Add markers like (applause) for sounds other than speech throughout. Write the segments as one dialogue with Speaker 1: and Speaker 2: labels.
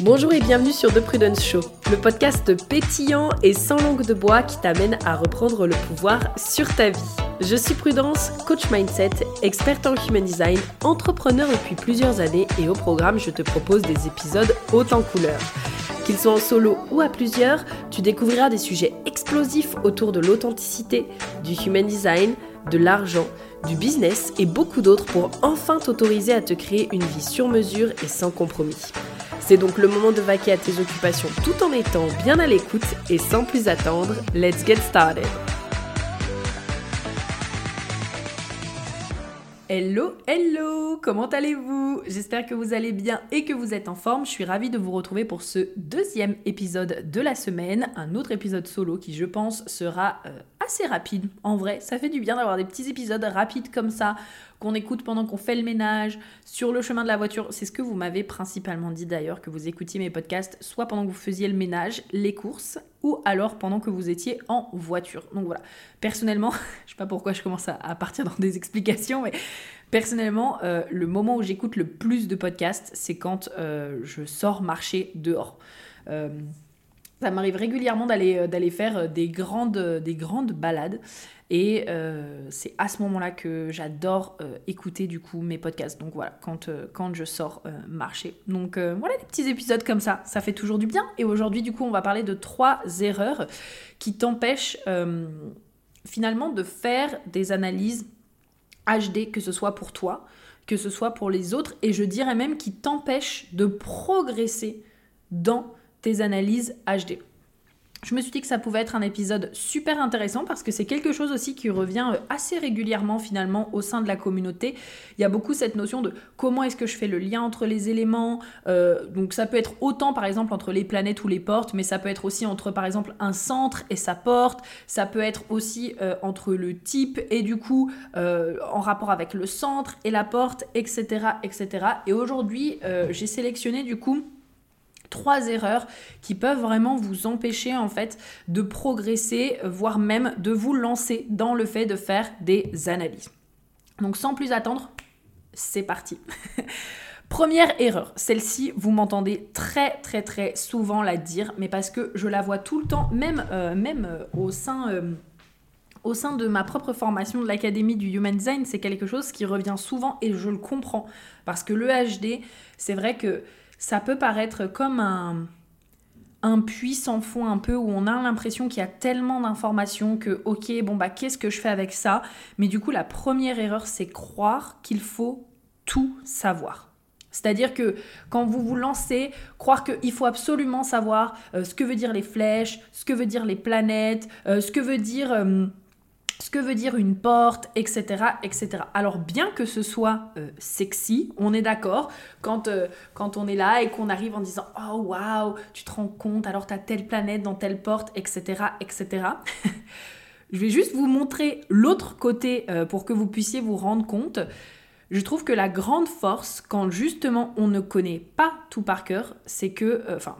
Speaker 1: Bonjour et bienvenue sur The Prudence Show, le podcast pétillant et sans langue de bois qui t'amène à reprendre le pouvoir sur ta vie. Je suis Prudence, coach mindset, experte en human design, entrepreneur depuis plusieurs années et au programme je te propose des épisodes haut en couleur. Qu'ils soient en solo ou à plusieurs, tu découvriras des sujets explosifs autour de l'authenticité, du human design, de l'argent, du business et beaucoup d'autres pour enfin t'autoriser à te créer une vie sur mesure et sans compromis. C'est donc le moment de vaquer à tes occupations tout en étant bien à l'écoute et sans plus attendre, let's get started. Hello, hello, comment allez-vous? J'espère que vous allez bien et que vous êtes en forme. Je suis ravie de vous retrouver pour ce deuxième épisode de la semaine, un autre épisode solo qui je pense sera euh, rapide. En vrai, ça fait du bien d'avoir des petits épisodes rapides comme ça qu'on écoute pendant qu'on fait le ménage, sur le chemin de la voiture. C'est ce que vous m'avez principalement dit d'ailleurs, que vous écoutiez mes podcasts soit pendant que vous faisiez le ménage, les courses, ou alors pendant que vous étiez en voiture. Donc voilà, personnellement, (laughs) je sais pas pourquoi je commence à, partir dans des explications, mais personnellement, euh, le moment où j'écoute le plus de podcasts, c'est quand euh, je sors marcher dehors. Euh, ça m'arrive régulièrement d'aller d'aller faire des grandes, des grandes balades et euh, c'est à ce moment-là que j'adore euh, écouter du coup mes podcasts. Donc voilà, quand, euh, quand je sors marcher. Donc voilà des petits épisodes comme ça, ça fait toujours du bien. Et aujourd'hui du coup on va parler de trois erreurs qui t'empêchent finalement de faire des analyses HD, que ce soit pour toi, que ce soit pour les autres, et je dirais même qui t'empêchent de progresser dans analyses HD je me suis dit que ça pouvait être un épisode super intéressant parce que c'est quelque chose aussi qui revient euh, assez régulièrement finalement au sein de la communauté. Il y a beaucoup cette notion de comment est-ce que je fais le lien entre les éléments. Euh, donc ça peut être autant par exemple entre les planètes ou les portes, mais ça peut être aussi entre par exemple un centre et sa porte. Ça peut être aussi euh, entre le type et du coup en rapport avec le centre et la porte, etc. etc. Et aujourd'hui j'ai sélectionné du coup trois erreurs qui peuvent vraiment vous empêcher en fait de progresser, voire même de vous lancer dans le fait de faire des analyses. Donc sans plus attendre, c'est parti. (laughs) Première erreur, celle-ci, vous m'entendez très très très souvent la dire, mais parce que je la vois tout le temps, même, euh, même euh, au sein... Euh, au sein de ma propre formation de l'Académie du Human Design, c'est quelque chose qui revient souvent et je le comprends. Parce que le HD, c'est vrai que ça peut paraître comme un, un puits sans fond un peu où on a l'impression qu'il y a tellement d'informations que ok bon bah qu'est-ce que je fais avec ça? Mais du coup la première erreur c'est croire qu'il faut tout savoir. C'est-à-dire que quand vous vous lancez, croire qu'il faut absolument savoir euh, ce que veut dire les flèches, ce que veut dire les planètes, euh, ce que veut dire euh, ce que veut dire une porte, etc. etc. Alors bien que ce soit euh, sexy, on est d'accord, quand, euh, quand on est là et qu'on arrive en disant ⁇ Oh waouh, tu te rends compte, alors tu as telle planète dans telle porte, etc. etc. (laughs) ⁇ Je vais juste vous montrer l'autre côté euh, pour que vous puissiez vous rendre compte. Je trouve que la grande force, quand justement on ne connaît pas tout par cœur, c'est que... Enfin,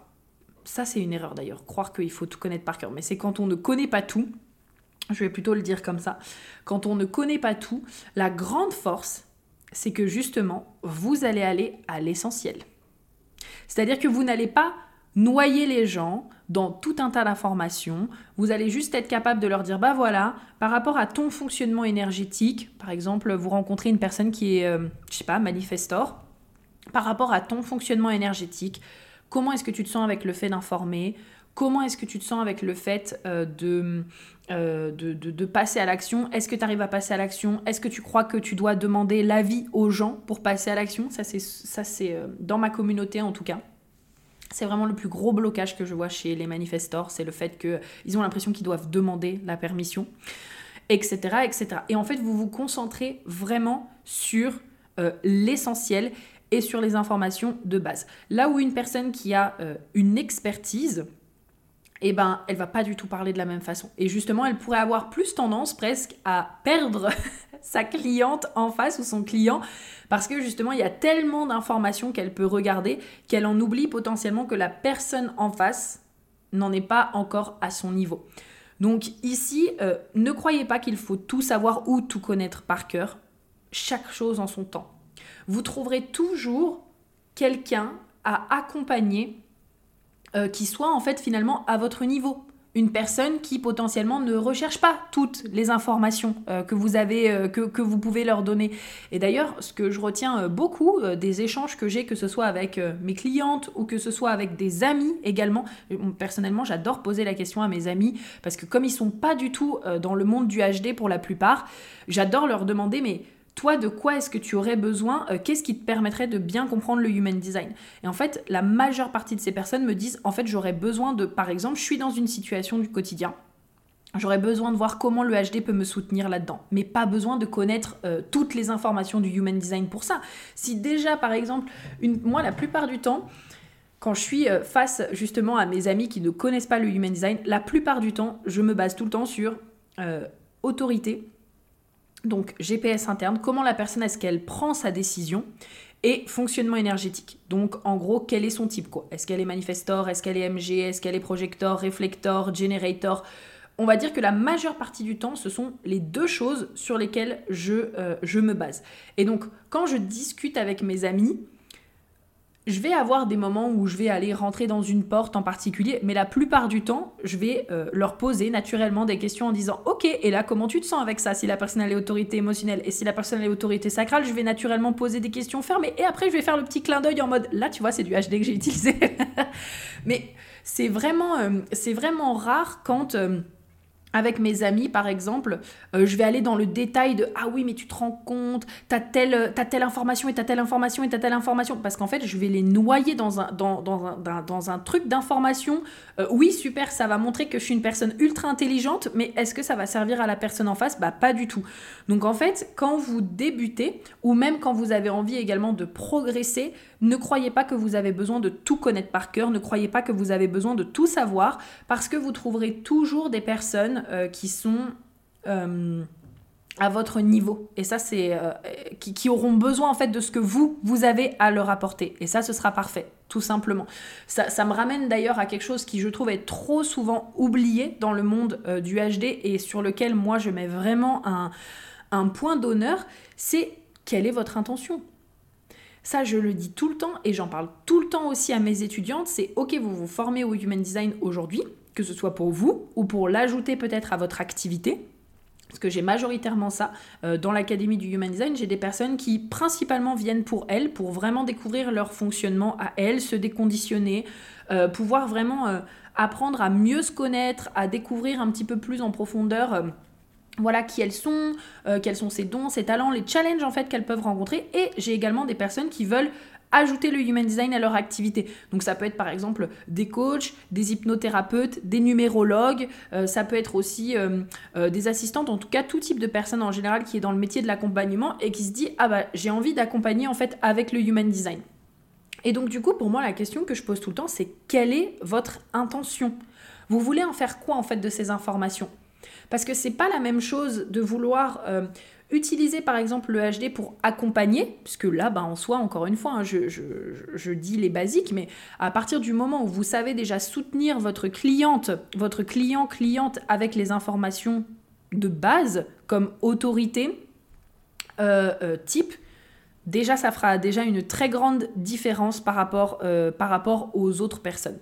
Speaker 1: ça c'est une erreur d'ailleurs, croire qu'il faut tout connaître par cœur, mais c'est quand on ne connaît pas tout, je vais plutôt le dire comme ça, quand on ne connaît pas tout, la grande force, c'est que justement, vous allez aller à l'essentiel. C'est-à-dire que vous n'allez pas noyer les gens dans tout un tas d'informations, vous allez juste être capable de leur dire, bah voilà, par rapport à ton fonctionnement énergétique, par exemple, vous rencontrez une personne qui est, euh, je sais pas, manifestor, par rapport à ton fonctionnement énergétique, comment est-ce que tu te sens avec le fait d'informer, comment est-ce que tu te sens avec le fait euh, de euh, de, passer à l'action? Est-ce que tu arrives à passer à l'action? Est-ce que tu crois que tu dois demander l'avis aux gens pour passer à l'action? Ça, c'est, euh, dans ma communauté en tout cas. C'est vraiment le plus gros blocage que je vois chez les manifestors, c'est le fait qu'ils ont l'impression qu'ils doivent demander la permission, etc., etc. Et en fait, vous vous concentrez vraiment sur l'essentiel et sur les informations de base. Là où une personne qui a une expertise, eh ben, elle va pas du tout parler de la même façon. Et justement, elle pourrait avoir plus tendance presque à perdre (laughs) sa cliente en face ou son client parce que justement, il y a tellement d'informations qu'elle peut regarder qu'elle en oublie potentiellement que la personne en face n'en est pas encore à son niveau. Donc ici, euh, ne croyez pas qu'il faut tout savoir ou tout connaître par cœur. Chaque chose en son temps. Vous trouverez toujours quelqu'un à accompagner qui soit en fait finalement à votre niveau une personne qui potentiellement ne recherche pas toutes les informations euh, que vous avez, euh, que, vous pouvez leur donner. Et d'ailleurs, ce que je retiens euh, beaucoup des échanges que j'ai, que ce soit avec mes clientes ou que ce soit avec des amis également, personnellement, j'adore poser la question à mes amis parce que comme ils sont pas du tout dans le monde du HD pour la plupart, j'adore leur demander mais toi, de quoi est-ce que tu aurais besoin euh, Qu'est-ce qui te permettrait de bien comprendre le human design? Et en fait, la majeure partie de ces personnes me disent, en fait, j'aurais besoin de, par exemple, je suis dans une situation du quotidien. J'aurais besoin de voir comment le HD peut me soutenir là-dedans, mais pas besoin de connaître euh, toutes les informations du human design pour ça. Si déjà, par exemple, moi, la plupart du temps, quand je suis euh, face justement à mes amis qui ne connaissent pas le human design, la plupart du temps, je me base tout le temps sur autorité, donc GPS interne, comment la personne est-ce qu'elle prend sa décision et fonctionnement énergétique. Donc en gros, quel est son type quoi Est-ce qu'elle est manifestor Est-ce qu'elle est MG Est-ce qu'elle est projector, réflector, generator? On va dire que la majeure partie du temps, ce sont les deux choses sur lesquelles je, euh, je me base. Et donc quand je discute avec mes amis, je vais avoir des moments où je vais aller rentrer dans une porte en particulier, mais la plupart du temps, je vais euh, leur poser naturellement des questions en disant Ok, et là, comment tu te sens avec ça? Si la personne a l'autorité émotionnelle et si la personne a l'autorité sacrale, je vais naturellement poser des questions fermées et après, je vais faire le petit clin d'œil en mode Là, tu vois, c'est du HD que j'ai utilisé. (laughs) mais c'est vraiment, euh, c'est vraiment rare quand. Euh, avec mes amis, par exemple, euh, je vais aller dans le détail de Ah oui, mais tu te rends compte, t'as telle, information et t'as telle information et t'as telle information. Parce qu'en fait, je vais les noyer dans un truc d'information. Euh, oui, super, ça va montrer que je suis une personne ultra intelligente, mais est-ce que ça va servir à la personne en face? Bah, pas du tout. Donc, en fait, quand vous débutez, ou même quand vous avez envie également de progresser, ne croyez pas que vous avez besoin de tout connaître par cœur, ne croyez pas que vous avez besoin de tout savoir, parce que vous trouverez toujours des personnes euh, qui sont euh, à votre niveau. Et ça, c'est euh, qui, auront besoin en fait de ce que vous, vous avez à leur apporter. Et ça, ce sera parfait, tout simplement. Ça, me ramène d'ailleurs à quelque chose qui, je trouve, est trop souvent oublié dans le monde du HD et sur lequel moi, je mets vraiment un point d'honneur, c'est quelle est votre intention ça, je le dis tout le temps et j'en parle tout le temps aussi à mes étudiantes. C'est OK, vous vous formez au Human Design aujourd'hui, que ce soit pour vous ou pour l'ajouter peut-être à votre activité. Parce que j'ai majoritairement ça. Euh, dans l'académie du Human Design, j'ai des personnes qui principalement viennent pour elles, pour vraiment découvrir leur fonctionnement à elles, se déconditionner, euh, pouvoir vraiment euh, apprendre à mieux se connaître, à découvrir un petit peu plus en profondeur voilà qui elles sont, euh, quels sont ses dons, ses talents, les challenges en fait qu'elles peuvent rencontrer. Et j'ai également des personnes qui veulent ajouter le human design à leur activité. Donc ça peut être par exemple des coachs, des hypnothérapeutes, des numérologues, euh, ça peut être aussi euh, des assistantes, en tout cas tout type de personne en général qui est dans le métier de l'accompagnement et qui se dit ah bah j'ai envie d'accompagner en fait avec le human design. Et donc du coup pour moi la question que je pose tout le temps c'est quelle est votre intention? Vous voulez en faire quoi en fait de ces informations? Parce que c'est pas la même chose de vouloir euh, utiliser par exemple le HD pour accompagner, puisque là, bah, en soi, encore une fois, hein, je, dis les basiques, mais à partir du moment où vous savez déjà soutenir votre cliente, votre client, cliente avec les informations de base, comme autorité, euh, euh, type, déjà ça fera déjà une très grande différence par rapport aux autres personnes.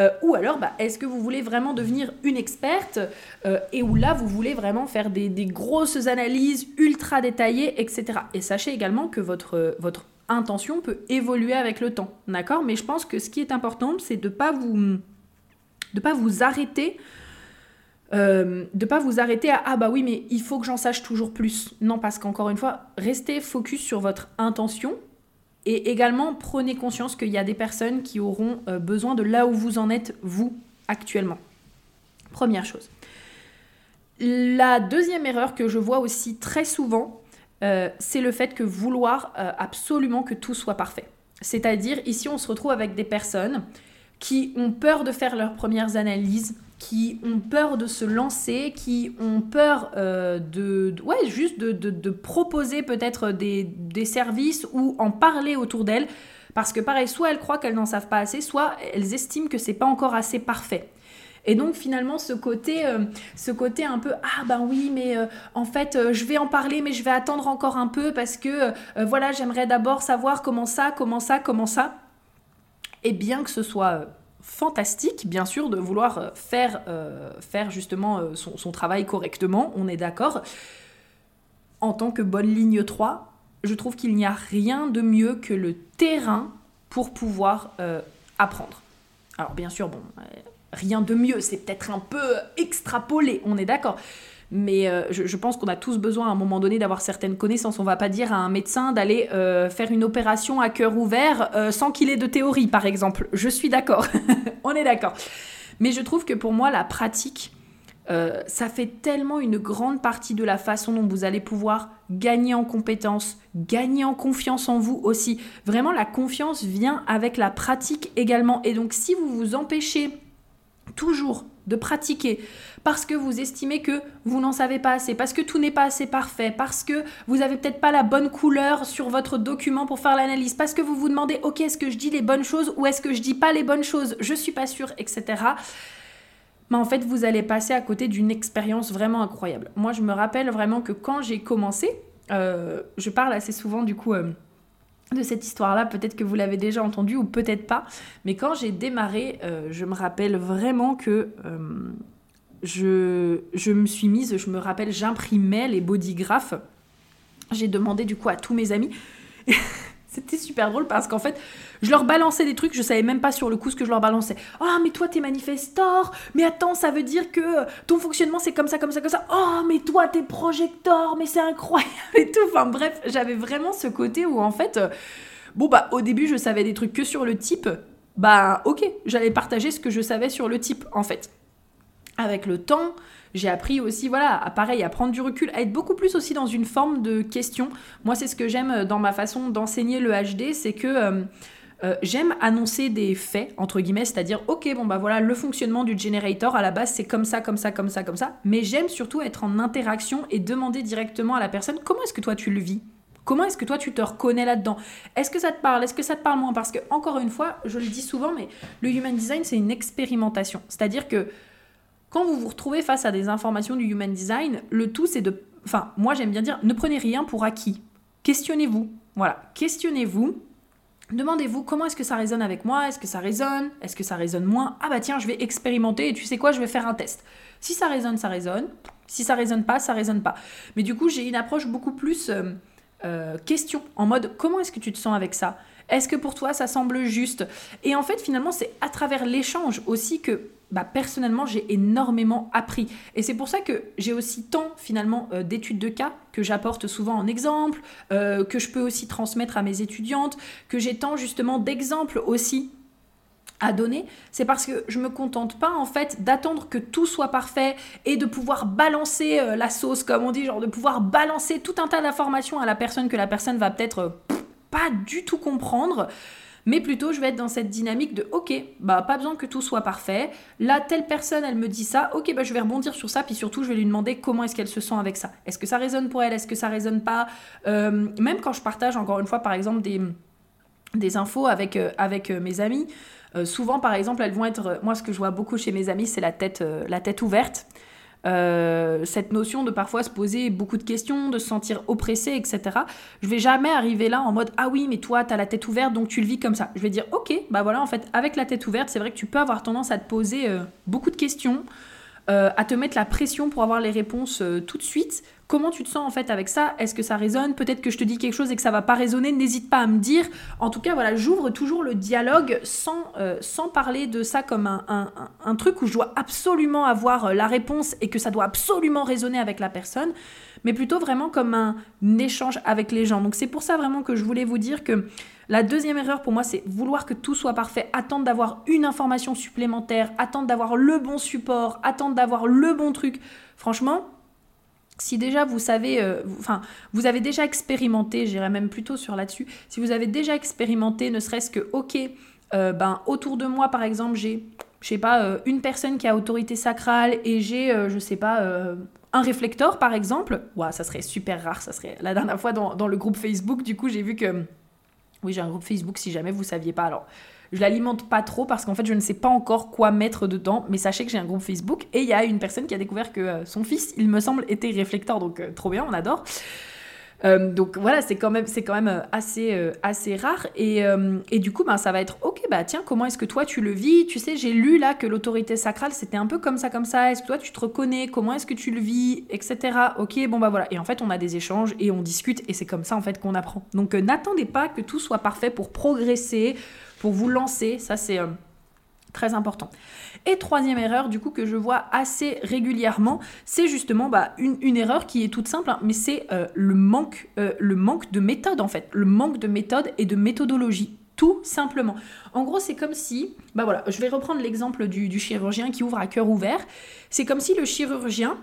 Speaker 1: Euh, ou alors, bah, est-ce que vous voulez vraiment devenir une experte euh, et où là, vous voulez vraiment faire des, grosses analyses ultra détaillées, etc. Et sachez également que votre, votre intention peut évoluer avec le temps, d'accord? Mais je pense que ce qui est important, c'est de ne pas vous, arrêter euh, de pas vous arrêter à ah bah oui mais il faut que j'en sache toujours plus. Non parce qu'encore une fois, restez focus sur votre intention et également, prenez conscience qu'il y a des personnes qui auront euh, besoin de là où vous en êtes, vous, actuellement. Première chose. La deuxième erreur que je vois aussi très souvent, euh, c'est le fait que vouloir euh, absolument que tout soit parfait. C'est-à-dire, ici, on se retrouve avec des personnes qui ont peur de faire leurs premières analyses, qui ont peur de se lancer, qui ont peur euh, de, ouais, juste de, de, proposer peut-être des, des, services ou en parler autour d'elles. Parce que pareil, soit elles croient qu'elles n'en savent pas assez, soit elles estiment que c'est pas encore assez parfait. Et donc finalement ce côté, euh, ce côté un peu ah ben oui mais euh, en fait je vais en parler mais je vais attendre encore un peu parce que voilà j'aimerais d'abord savoir comment ça, comment ça, comment ça. Et bien que ce soit fantastique, bien sûr, de vouloir faire, faire justement son, son travail correctement, on est d'accord. En tant que bonne ligne 3, je trouve qu'il n'y a rien de mieux que le terrain pour pouvoir apprendre. Alors bien sûr, bon, rien de mieux, c'est peut-être un peu extrapolé, on est d'accord. Mais euh, je, pense qu'on a tous besoin à un moment donné d'avoir certaines connaissances. On va pas dire à un médecin d'aller euh, faire une opération à cœur ouvert euh, sans qu'il ait de théorie, par exemple. Je suis d'accord. (laughs) on est d'accord. Mais je trouve que pour moi, la pratique, ça fait tellement une grande partie de la façon dont vous allez pouvoir gagner en compétences, gagner en confiance en vous aussi. Vraiment, la confiance vient avec la pratique également. Et donc, si vous vous empêchez toujours de pratiquer parce que vous estimez que vous n'en savez pas assez, parce que tout n'est pas assez parfait, parce que vous n'avez peut-être pas la bonne couleur sur votre document pour faire l'analyse, parce que vous vous demandez ok est-ce que je dis les bonnes choses ou est-ce que je dis pas les bonnes choses, je suis pas sûre, etc. Mais en fait vous allez passer à côté d'une expérience vraiment incroyable. Moi je me rappelle vraiment que quand j'ai commencé, euh, je parle assez souvent du coup. Euh, de cette histoire-là, peut-être que vous l'avez déjà entendu ou peut-être pas, mais quand j'ai démarré, euh, je me rappelle vraiment que je, je me suis mise, je me rappelle, j'imprimais les bodygraphes. J'ai demandé du coup à tous mes amis. (laughs) C'était super drôle parce qu'en fait, je leur balançais des trucs, je savais même pas sur le coup ce que je leur balançais. Ah, mais toi, t'es manifestor, mais attends, ça veut dire que ton fonctionnement c'est comme ça, comme ça, comme ça. Oh, mais toi, t'es projector, mais c'est incroyable (laughs) et tout. Enfin, bref, j'avais vraiment ce côté où en fait, euh, bon, bah, au début, je savais des trucs que sur le type. Bah, ok, j'allais partager ce que je savais sur le type en fait. Avec le temps, j'ai appris aussi, voilà, à pareil, à prendre du recul, à être beaucoup plus aussi dans une forme de question. Moi, c'est ce que j'aime dans ma façon d'enseigner le HD, c'est que euh, euh, j'aime annoncer des faits, entre guillemets, c'est-à-dire, ok, bon bah voilà, le fonctionnement du generator, à la base, c'est comme ça, comme ça, comme ça, comme ça. Mais j'aime surtout être en interaction et demander directement à la personne, comment est-ce que toi tu le vis? Comment est-ce que toi tu te reconnais là-dedans? Est-ce que ça te parle? Est-ce que ça te parle moins? Parce que, encore une fois, je le dis souvent, mais le human design, c'est une expérimentation. C'est-à-dire que quand vous vous retrouvez face à des informations du human design, le tout c'est de... Enfin, moi j'aime bien dire, ne prenez rien pour acquis. Questionnez-vous. Voilà, questionnez-vous. Demandez-vous comment est-ce que ça résonne avec moi? Est-ce que ça résonne? Est-ce que ça résonne moins? Ah bah tiens, je vais expérimenter et tu sais quoi, je vais faire un test. Si ça résonne, ça résonne. Si ça résonne pas, ça résonne pas. Mais du coup, j'ai une approche beaucoup plus euh, euh, question, en mode comment est-ce que tu te sens avec ça? Est-ce que pour toi ça semble juste? Et en fait, finalement, c'est à travers l'échange aussi que bah, personnellement, j'ai énormément appris. Et c'est pour ça que j'ai aussi tant, finalement, euh, d'études de cas que j'apporte souvent en exemple, euh, que je peux aussi transmettre à mes étudiantes, que j'ai tant, justement, d'exemples aussi à donner, c'est parce que je me contente pas en fait d'attendre que tout soit parfait et de pouvoir balancer euh, la sauce comme on dit, genre de pouvoir balancer tout un tas d'informations à la personne que la personne va peut-être pas du tout comprendre mais plutôt je vais être dans cette dynamique de ok, bah pas besoin que tout soit parfait. Là, telle personne, elle me dit ça, ok, bah je vais rebondir sur ça, puis surtout je vais lui demander comment est-ce qu'elle se sent avec ça. Est-ce que ça résonne pour elle? Est-ce que ça résonne pas? Euh, Même quand je partage encore une fois, par exemple, des, infos avec, euh, euh, mes amis. souvent, par exemple, elles vont être. Moi, ce que je vois beaucoup chez mes amis, c'est la tête, la tête ouverte. Euh, cette notion de parfois se poser beaucoup de questions, de se sentir oppressé, etc. Je vais jamais arriver là en mode ah oui mais toi t'as la tête ouverte donc tu le vis comme ça. Je vais dire ok bah voilà en fait avec la tête ouverte c'est vrai que tu peux avoir tendance à te poser euh, beaucoup de questions, euh, à te mettre la pression pour avoir les réponses tout de suite. Comment tu te sens en fait avec ça? Est-ce que ça résonne? Peut-être que je te dis quelque chose et que ça va pas résonner, n'hésite pas à me dire. En tout cas, voilà, j'ouvre toujours le dialogue sans, euh, parler de ça comme un, un, truc où je dois absolument avoir euh, la réponse et que ça doit absolument résonner avec la personne, mais plutôt vraiment comme un échange avec les gens. Donc c'est pour ça vraiment que je voulais vous dire que la deuxième erreur pour moi, c'est vouloir que tout soit parfait, attendre d'avoir une information supplémentaire, attendre d'avoir le bon support, attendre d'avoir le bon truc. Franchement, si déjà vous savez, euh, enfin, vous avez déjà expérimenté, j'irais même plutôt sur là-dessus, si vous avez déjà expérimenté, ne serait-ce que, ok, euh, ben, autour de moi, par exemple, j'ai, je sais pas, euh, une personne qui a autorité sacrale et j'ai, je sais pas, un réflecteur, par exemple, ça serait super rare, ça serait la dernière fois dans, dans le groupe Facebook, du coup, j'ai vu que, oui, j'ai un groupe Facebook, si jamais vous saviez pas, alors je l'alimente pas trop parce qu'en fait, je ne sais pas encore quoi mettre dedans. Mais sachez que j'ai un groupe Facebook et il y a une personne qui a découvert que euh, son fils, il me semble, était réflecteur. Donc, euh, trop bien, on adore. Euh, donc voilà, c'est quand même, c'est quand même euh, assez, euh, assez rare. Et, et, du coup, ben, ça va être ok, bah tiens, comment est-ce que toi tu le vis? Tu sais, j'ai lu là que l'autorité sacrale c'était un peu comme ça, comme ça. Est-ce que toi tu te reconnais? Comment est-ce que tu le vis? Etc. Ok, bon bah voilà. Et en fait, on a des échanges et on discute et c'est comme ça en fait qu'on apprend. Donc n'attendez pas que tout soit parfait pour progresser, pour vous lancer. Ça c'est très important. Et troisième erreur, du coup, que je vois assez régulièrement, c'est justement bah, une, erreur qui est toute simple, hein, mais c'est euh, le, manque, euh, le manque de méthode, en fait. Le manque de méthode et de méthodologie tout simplement. En gros, c'est comme si, bah voilà, je vais reprendre l'exemple du, du, chirurgien qui ouvre à cœur ouvert. C'est comme si le chirurgien,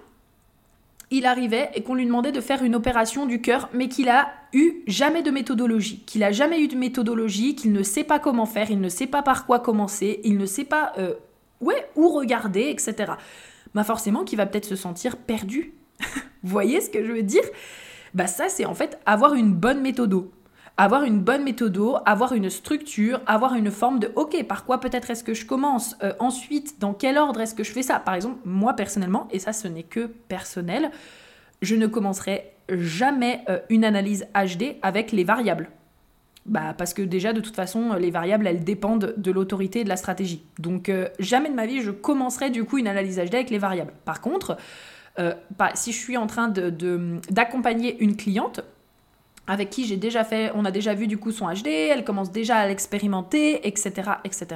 Speaker 1: il arrivait et qu'on lui demandait de faire une opération du cœur, mais qu'il a eu jamais de méthodologie, qu'il a jamais eu de méthodologie, qu'il ne sait pas comment faire, il ne sait pas par quoi commencer, il ne sait pas euh, ouais, où regarder, etc. Bah forcément qu'il va peut-être se sentir perdu. (laughs) Vous voyez ce que je veux dire? Bah ça c'est en fait avoir une bonne méthode. Avoir une bonne méthode, avoir une structure, avoir une forme de OK, par quoi peut-être est-ce que je commence euh, Ensuite, dans quel ordre est-ce que je fais ça? Par exemple, moi personnellement, et ça ce n'est que personnel, je ne commencerai jamais euh, une analyse HD avec les variables. Bah, parce que déjà, de toute façon, les variables, elles dépendent de l'autorité et de la stratégie. Donc, euh, jamais de ma vie, je commencerai du coup une analyse HD avec les variables. Par contre, euh, si je suis en train d'accompagner de, une cliente, avec qui j'ai déjà fait, on a déjà vu du coup son HD, elle commence déjà à l'expérimenter, etc., etc.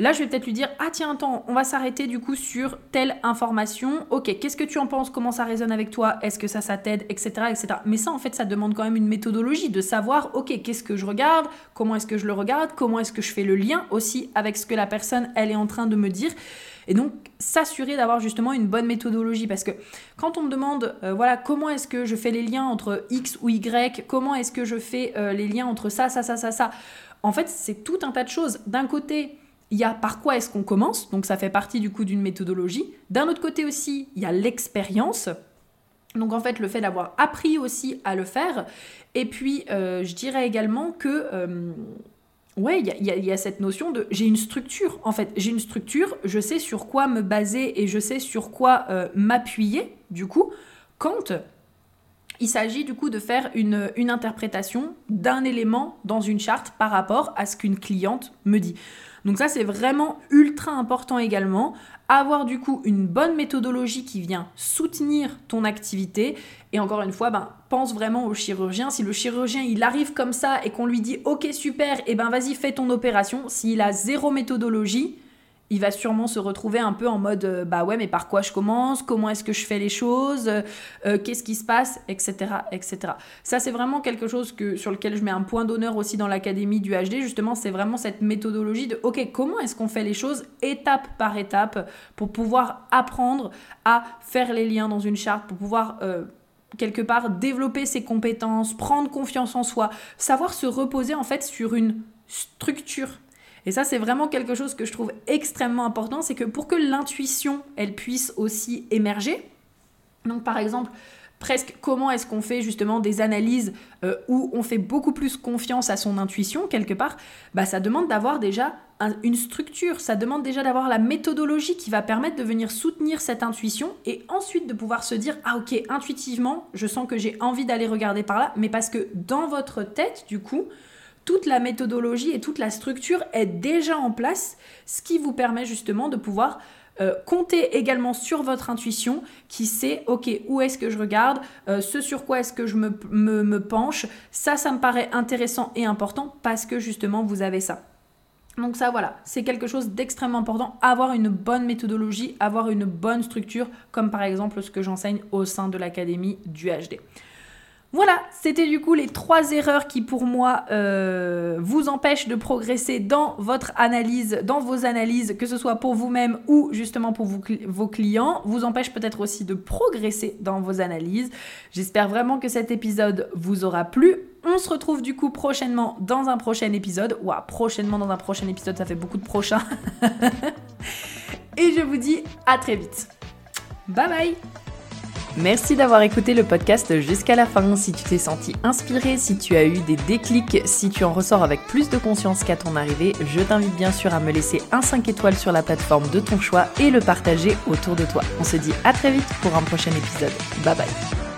Speaker 1: Là, je vais peut-être lui dire Ah, tiens, attends, on va s'arrêter du coup sur telle information. Ok, qu'est-ce que tu en penses? Comment ça résonne avec toi? Est-ce que ça, ça t'aide? Etc. etc. Mais ça, en fait, ça demande quand même une méthodologie de savoir Ok, qu'est-ce que je regarde? Comment est-ce que je le regarde? Comment est-ce que je fais le lien aussi avec ce que la personne, elle est en train de me dire et donc, s'assurer d'avoir justement une bonne méthodologie. Parce que quand on me demande, euh, voilà, comment est-ce que je fais les liens entre X ou Y, comment est-ce que je fais euh, les liens entre ça, ça, ça, ça, ça, en fait, c'est tout un tas de choses. D'un côté, il y a par quoi est-ce qu'on commence, donc ça fait partie du coup d'une méthodologie. D'un autre côté aussi, il y a l'expérience. Donc en fait, le fait d'avoir appris aussi à le faire. Et puis, euh, je dirais également que, ouais, il y, a cette notion de j'ai une structure. En fait, j'ai une structure, je sais sur quoi me baser et je sais sur quoi euh, m'appuyer, du coup, quand il s'agit du coup de faire une, interprétation d'un élément dans une charte par rapport à ce qu'une cliente me dit. Donc ça, c'est vraiment ultra important également. Avoir du coup une bonne méthodologie qui vient soutenir ton activité. Et encore une fois, ben, pense vraiment au chirurgien. Si le chirurgien, il arrive comme ça et qu'on lui dit, ok, super, et ben vas-y, fais ton opération. S'il a zéro méthodologie, il va sûrement se retrouver un peu en mode euh, bah ouais mais par quoi je commence? Comment est-ce que je fais les choses? Euh, euh, qu'est-ce qui se passe? Etc etc ça c'est vraiment quelque chose que sur lequel je mets un point d'honneur aussi dans l'académie du HD justement c'est vraiment cette méthodologie de ok comment est-ce qu'on fait les choses étape par étape pour pouvoir apprendre à faire les liens dans une charte pour pouvoir quelque part développer ses compétences prendre confiance en soi savoir se reposer en fait sur une structure et ça, c'est vraiment quelque chose que je trouve extrêmement important, c'est que pour que l'intuition, elle puisse aussi émerger, donc par exemple, presque comment est-ce qu'on fait justement des analyses euh, où on fait beaucoup plus confiance à son intuition quelque part, bah ça demande d'avoir déjà une structure, ça demande déjà d'avoir la méthodologie qui va permettre de venir soutenir cette intuition et ensuite de pouvoir se dire ah ok intuitivement je sens que j'ai envie d'aller regarder par là, mais parce que dans votre tête du coup toute la méthodologie et toute la structure est déjà en place, ce qui vous permet justement de pouvoir euh, compter également sur votre intuition qui sait, ok, où est-ce que je regarde, euh, ce sur quoi est-ce que je me, me, penche, ça, ça me paraît intéressant et important parce que justement, vous avez ça. Donc ça, voilà, c'est quelque chose d'extrêmement important, avoir une bonne méthodologie, avoir une bonne structure, comme par exemple ce que j'enseigne au sein de l'Académie du HD. Voilà, c'était du coup les trois erreurs qui pour moi euh, vous empêchent de progresser dans votre analyse, dans vos analyses, que ce soit pour vous-même ou justement pour vos clients, vous empêchent peut-être aussi de progresser dans vos analyses. J'espère vraiment que cet épisode vous aura plu. On se retrouve du coup prochainement dans un prochain épisode. Ouah, prochainement dans un prochain épisode, ça fait beaucoup de prochains. (laughs) Et je vous dis à très vite. Bye bye Merci d'avoir écouté le podcast jusqu'à la fin. Si tu t'es senti inspiré, si tu as eu des déclics, si tu en ressors avec plus de conscience qu'à ton arrivée, je t'invite bien sûr à me laisser un 5 étoiles sur la plateforme de ton choix et le partager autour de toi. On se dit à très vite pour un prochain épisode. Bye bye